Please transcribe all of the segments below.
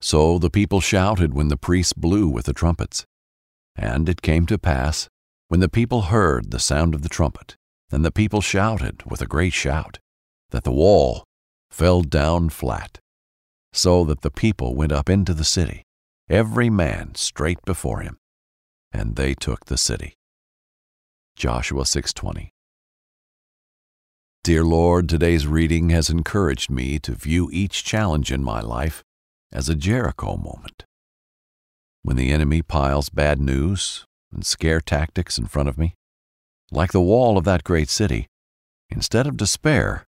So the people shouted when the priests blew with the trumpets. And it came to pass, when the people heard the sound of the trumpet, and the people shouted with a great shout, that the wall fell down flat, so that the people went up into the city, every man straight before him, and they took the city. Joshua 6:20 Dear Lord, today's reading has encouraged me to view each challenge in my life as a Jericho moment. When the enemy piles bad news and scare tactics in front of me, like the wall of that great city, instead of despair,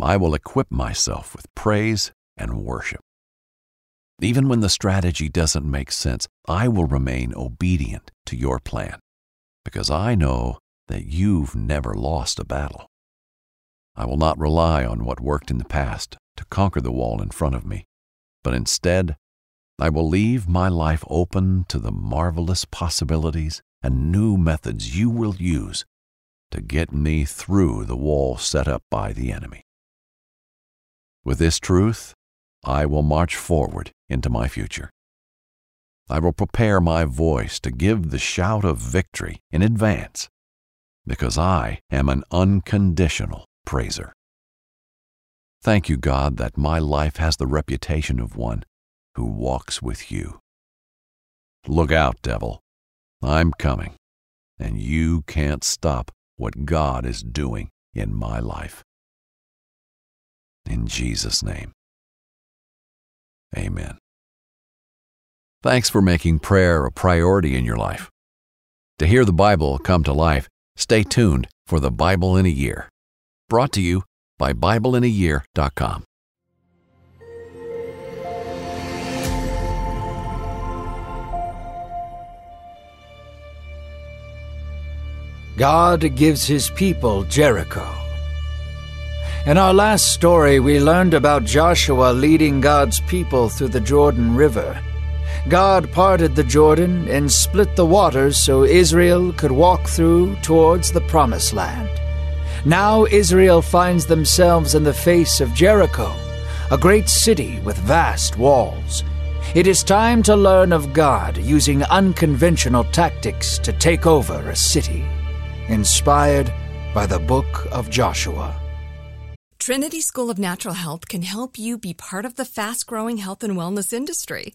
I will equip myself with praise and worship. Even when the strategy doesn't make sense, I will remain obedient to your plan because I know that you've never lost a battle. I will not rely on what worked in the past to conquer the wall in front of me, but instead, I will leave my life open to the marvelous possibilities and new methods you will use to get me through the wall set up by the enemy. With this truth, I will march forward into my future. I will prepare my voice to give the shout of victory in advance because I am an unconditional praiser. Thank you, God, that my life has the reputation of one who walks with you. Look out, devil. I'm coming, and you can't stop what God is doing in my life. In Jesus' name, amen. Thanks for making prayer a priority in your life. To hear the Bible come to life, stay tuned for the Bible in a Year. Brought to you by BibleInAYear.com. God gives his people Jericho. In our last story, we learned about Joshua leading God's people through the Jordan River. God parted the Jordan and split the waters so Israel could walk through towards the Promised Land. Now Israel finds themselves in the face of Jericho, a great city with vast walls. It is time to learn of God using unconventional tactics to take over a city. Inspired by the book of Joshua. Trinity School of Natural Health can help you be part of the fast growing health and wellness industry.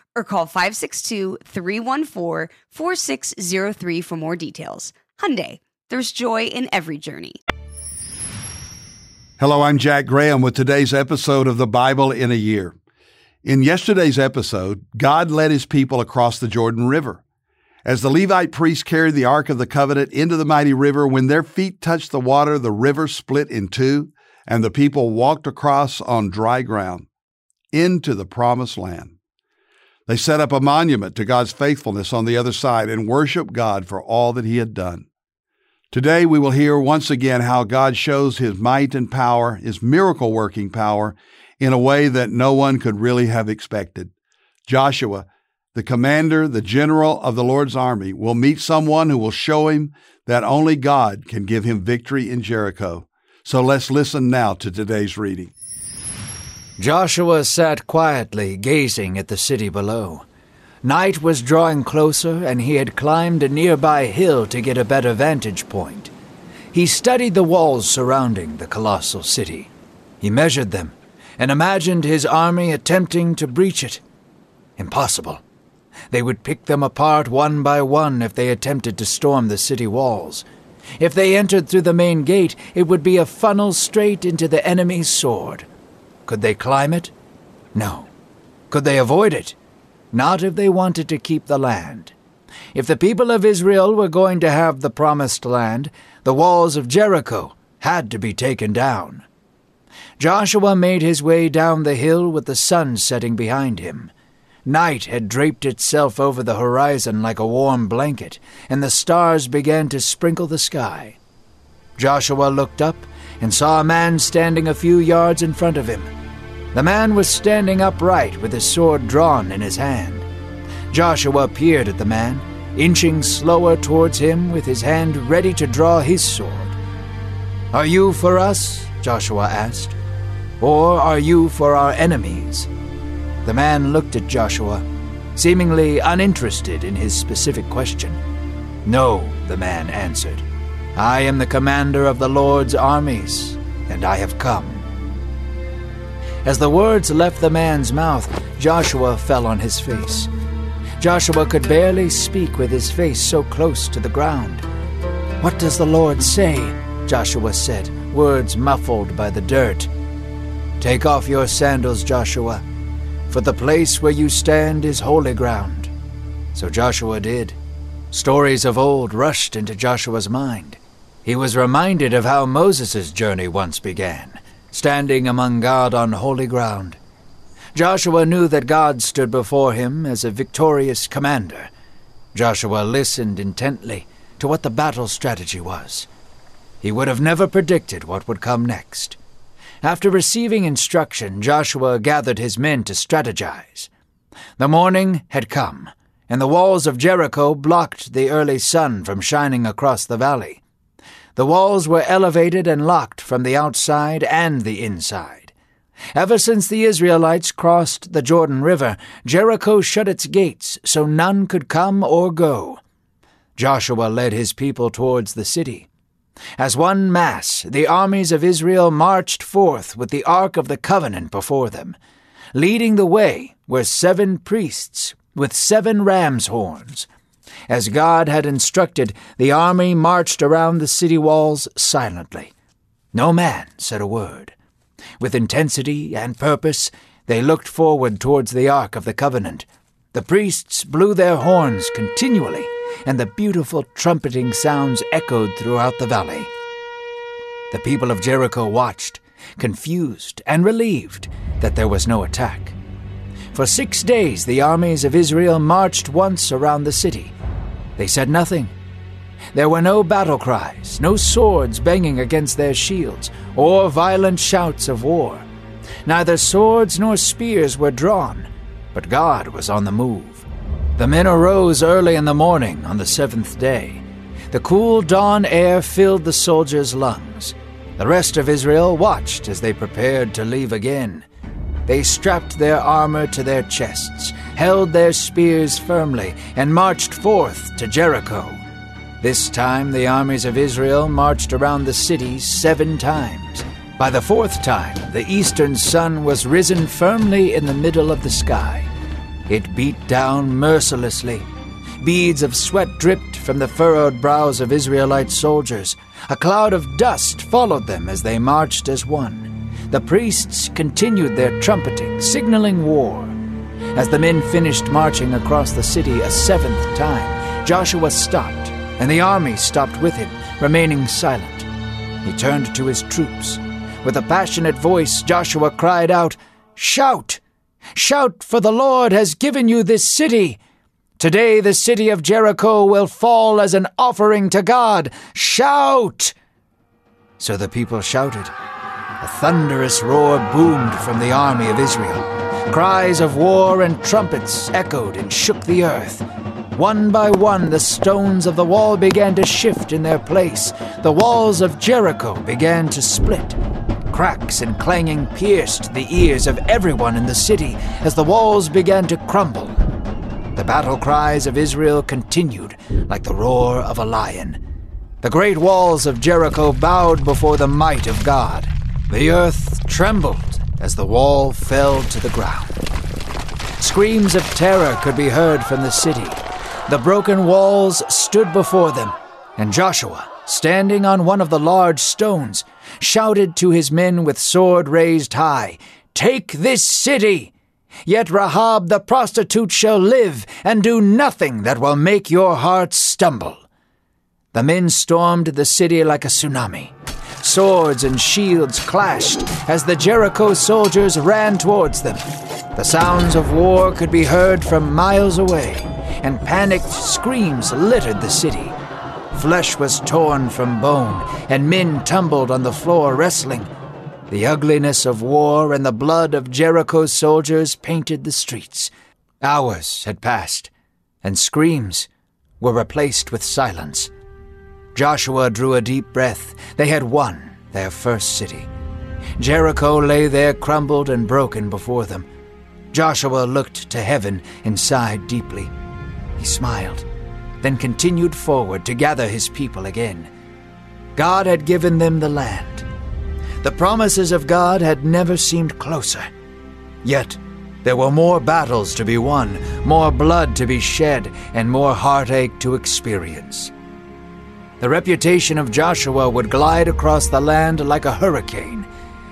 or call 562-314-4603 for more details. Hyundai, there's joy in every journey. Hello, I'm Jack Graham with today's episode of the Bible in a Year. In yesterday's episode, God led his people across the Jordan River. As the Levite priests carried the Ark of the Covenant into the mighty river, when their feet touched the water, the river split in two, and the people walked across on dry ground into the promised land. They set up a monument to God's faithfulness on the other side and worshiped God for all that He had done. Today we will hear once again how God shows His might and power, His miracle working power, in a way that no one could really have expected. Joshua the commander, the general of the Lord's army, will meet someone who will show him that only God can give him victory in Jericho. So let's listen now to today's reading. Joshua sat quietly gazing at the city below. Night was drawing closer, and he had climbed a nearby hill to get a better vantage point. He studied the walls surrounding the colossal city. He measured them and imagined his army attempting to breach it. Impossible. They would pick them apart one by one if they attempted to storm the city walls. If they entered through the main gate, it would be a funnel straight into the enemy's sword. Could they climb it? No. Could they avoid it? Not if they wanted to keep the land. If the people of Israel were going to have the promised land, the walls of Jericho had to be taken down. Joshua made his way down the hill with the sun setting behind him. Night had draped itself over the horizon like a warm blanket, and the stars began to sprinkle the sky. Joshua looked up and saw a man standing a few yards in front of him. The man was standing upright with his sword drawn in his hand. Joshua peered at the man, inching slower towards him with his hand ready to draw his sword. Are you for us? Joshua asked. Or are you for our enemies? The man looked at Joshua, seemingly uninterested in his specific question. No, the man answered. I am the commander of the Lord's armies, and I have come. As the words left the man's mouth, Joshua fell on his face. Joshua could barely speak with his face so close to the ground. What does the Lord say? Joshua said, words muffled by the dirt. Take off your sandals, Joshua for the place where you stand is holy ground. So Joshua did. Stories of old rushed into Joshua's mind. He was reminded of how Moses' journey once began, standing among God on holy ground. Joshua knew that God stood before him as a victorious commander. Joshua listened intently to what the battle strategy was. He would have never predicted what would come next. After receiving instruction, Joshua gathered his men to strategize. The morning had come, and the walls of Jericho blocked the early sun from shining across the valley. The walls were elevated and locked from the outside and the inside. Ever since the Israelites crossed the Jordan River, Jericho shut its gates so none could come or go. Joshua led his people towards the city. As one mass, the armies of Israel marched forth with the Ark of the Covenant before them. Leading the way were seven priests with seven ram's horns. As God had instructed, the army marched around the city walls silently. No man said a word. With intensity and purpose, they looked forward towards the Ark of the Covenant. The priests blew their horns continually and the beautiful trumpeting sounds echoed throughout the valley. The people of Jericho watched, confused and relieved that there was no attack. For six days the armies of Israel marched once around the city. They said nothing. There were no battle cries, no swords banging against their shields, or violent shouts of war. Neither swords nor spears were drawn, but God was on the move. The men arose early in the morning on the seventh day. The cool dawn air filled the soldiers' lungs. The rest of Israel watched as they prepared to leave again. They strapped their armor to their chests, held their spears firmly, and marched forth to Jericho. This time the armies of Israel marched around the city seven times. By the fourth time, the eastern sun was risen firmly in the middle of the sky. It beat down mercilessly. Beads of sweat dripped from the furrowed brows of Israelite soldiers. A cloud of dust followed them as they marched as one. The priests continued their trumpeting, signaling war. As the men finished marching across the city a seventh time, Joshua stopped, and the army stopped with him, remaining silent. He turned to his troops. With a passionate voice, Joshua cried out, Shout! Shout, for the Lord has given you this city. Today the city of Jericho will fall as an offering to God. Shout! So the people shouted. A thunderous roar boomed from the army of Israel. Cries of war and trumpets echoed and shook the earth. One by one, the stones of the wall began to shift in their place. The walls of Jericho began to split. Cracks and clanging pierced the ears of everyone in the city as the walls began to crumble. The battle cries of Israel continued like the roar of a lion. The great walls of Jericho bowed before the might of God. The earth trembled as the wall fell to the ground. Screams of terror could be heard from the city. The broken walls stood before them, and Joshua, standing on one of the large stones, shouted to his men with sword raised high, Take this city! Yet Rahab the prostitute shall live, and do nothing that will make your hearts stumble. The men stormed the city like a tsunami. Swords and shields clashed as the Jericho soldiers ran towards them. The sounds of war could be heard from miles away, and panicked screams littered the city. Flesh was torn from bone, and men tumbled on the floor wrestling. The ugliness of war and the blood of Jericho's soldiers painted the streets. Hours had passed, and screams were replaced with silence. Joshua drew a deep breath. They had won their first city. Jericho lay there crumbled and broken before them. Joshua looked to heaven and sighed deeply. He smiled, then continued forward to gather his people again. God had given them the land. The promises of God had never seemed closer. Yet, there were more battles to be won, more blood to be shed, and more heartache to experience. The reputation of Joshua would glide across the land like a hurricane,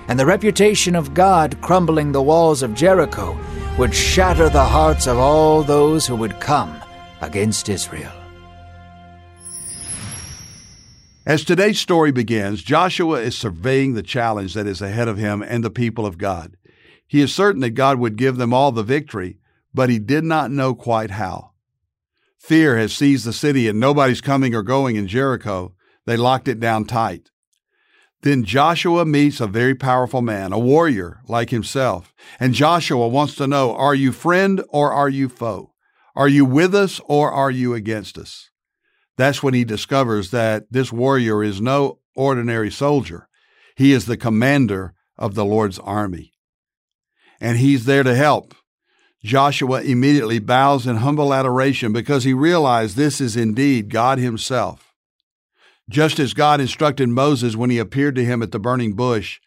and the reputation of God crumbling the walls of Jericho would shatter the hearts of all those who would come against Israel. As today's story begins, Joshua is surveying the challenge that is ahead of him and the people of God. He is certain that God would give them all the victory, but he did not know quite how. Fear has seized the city and nobody's coming or going in Jericho. They locked it down tight. Then Joshua meets a very powerful man, a warrior like himself. And Joshua wants to know Are you friend or are you foe? Are you with us or are you against us? That's when he discovers that this warrior is no ordinary soldier. He is the commander of the Lord's army. And he's there to help. Joshua immediately bows in humble adoration because he realized this is indeed God Himself. Just as God instructed Moses when he appeared to him at the burning bush,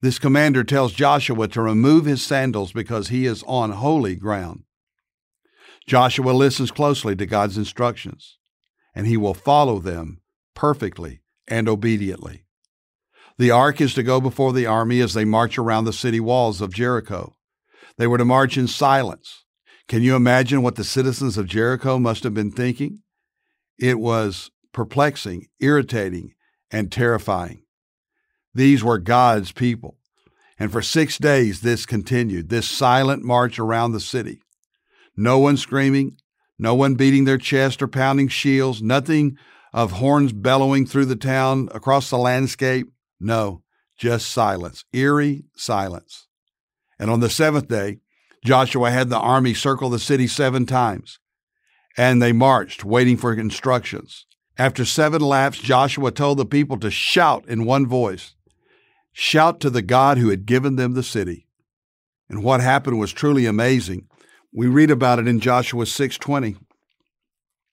this commander tells Joshua to remove his sandals because he is on holy ground. Joshua listens closely to God's instructions, and he will follow them perfectly and obediently. The ark is to go before the army as they march around the city walls of Jericho. They were to march in silence. Can you imagine what the citizens of Jericho must have been thinking? It was perplexing, irritating, and terrifying. These were God's people. And for six days, this continued, this silent march around the city. No one screaming, no one beating their chest or pounding shields, nothing of horns bellowing through the town across the landscape. No, just silence, eerie silence. And on the seventh day, Joshua had the army circle the city seven times, and they marched, waiting for instructions. After seven laps, Joshua told the people to shout in one voice shout to the God who had given them the city. And what happened was truly amazing. We read about it in Joshua 6:20.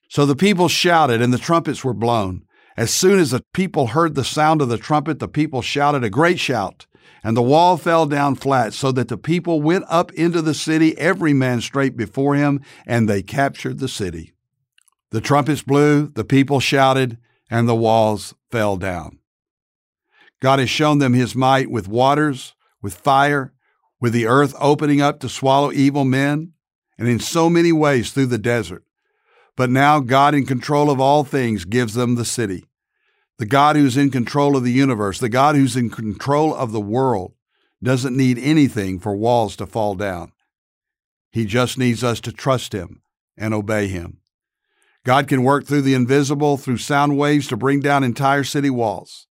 So the people shouted and the trumpets were blown. As soon as the people heard the sound of the trumpet, the people shouted a great shout. And the wall fell down flat, so that the people went up into the city, every man straight before him, and they captured the city. The trumpets blew, the people shouted, and the walls fell down. God has shown them his might with waters, with fire, with the earth opening up to swallow evil men, and in so many ways through the desert. But now God, in control of all things, gives them the city the God who's in control of the universe, the God who's in control of the world, doesn't need anything for walls to fall down. He just needs us to trust Him and obey Him. God can work through the invisible, through sound waves to bring down entire city walls.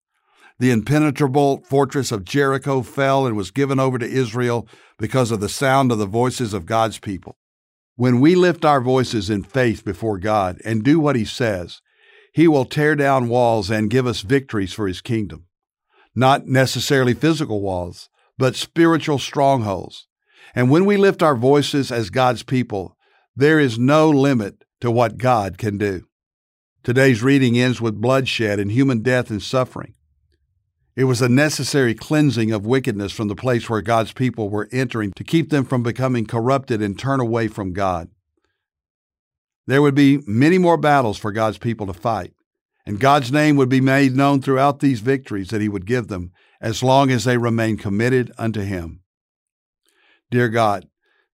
The impenetrable fortress of Jericho fell and was given over to Israel because of the sound of the voices of God's people. When we lift our voices in faith before God and do what He says, He will tear down walls and give us victories for His kingdom. Not necessarily physical walls, but spiritual strongholds. And when we lift our voices as God's people, there is no limit to what God can do. Today's reading ends with bloodshed and human death and suffering. It was a necessary cleansing of wickedness from the place where God's people were entering to keep them from becoming corrupted and turn away from God. There would be many more battles for God's people to fight, and God's name would be made known throughout these victories that He would give them as long as they remain committed unto Him. Dear God,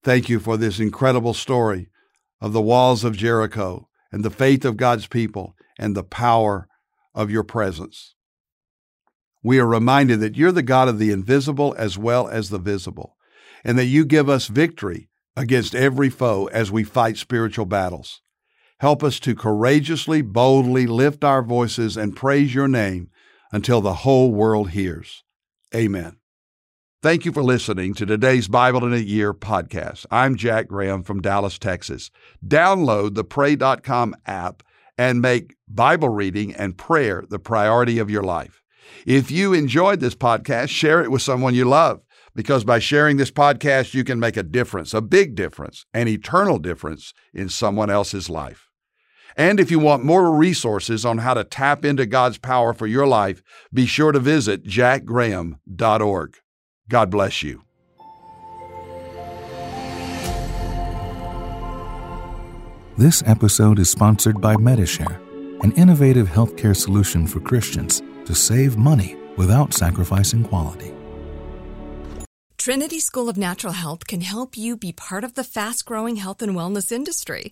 thank you for this incredible story of the walls of Jericho and the faith of God's people and the power of your presence we are reminded that you're the God of the invisible as well as the visible, and that you give us victory against every foe as we fight spiritual battles. Help us to courageously, boldly lift our voices and praise your name until the whole world hears. Amen. Thank you for listening to today's Bible in a Year podcast. I'm Jack Graham from Dallas, Texas. Download the Pray.com app and make Bible reading and prayer the priority of your life. If you enjoyed this podcast, share it with someone you love because by sharing this podcast, you can make a difference, a big difference, an eternal difference in someone else's life. And if you want more resources on how to tap into God's power for your life, be sure to visit jackgraham.org. God bless you. This episode is sponsored by Medi-Share, an innovative healthcare solution for Christians to save money without sacrificing quality. Trinity School of Natural Health can help you be part of the fast growing health and wellness industry.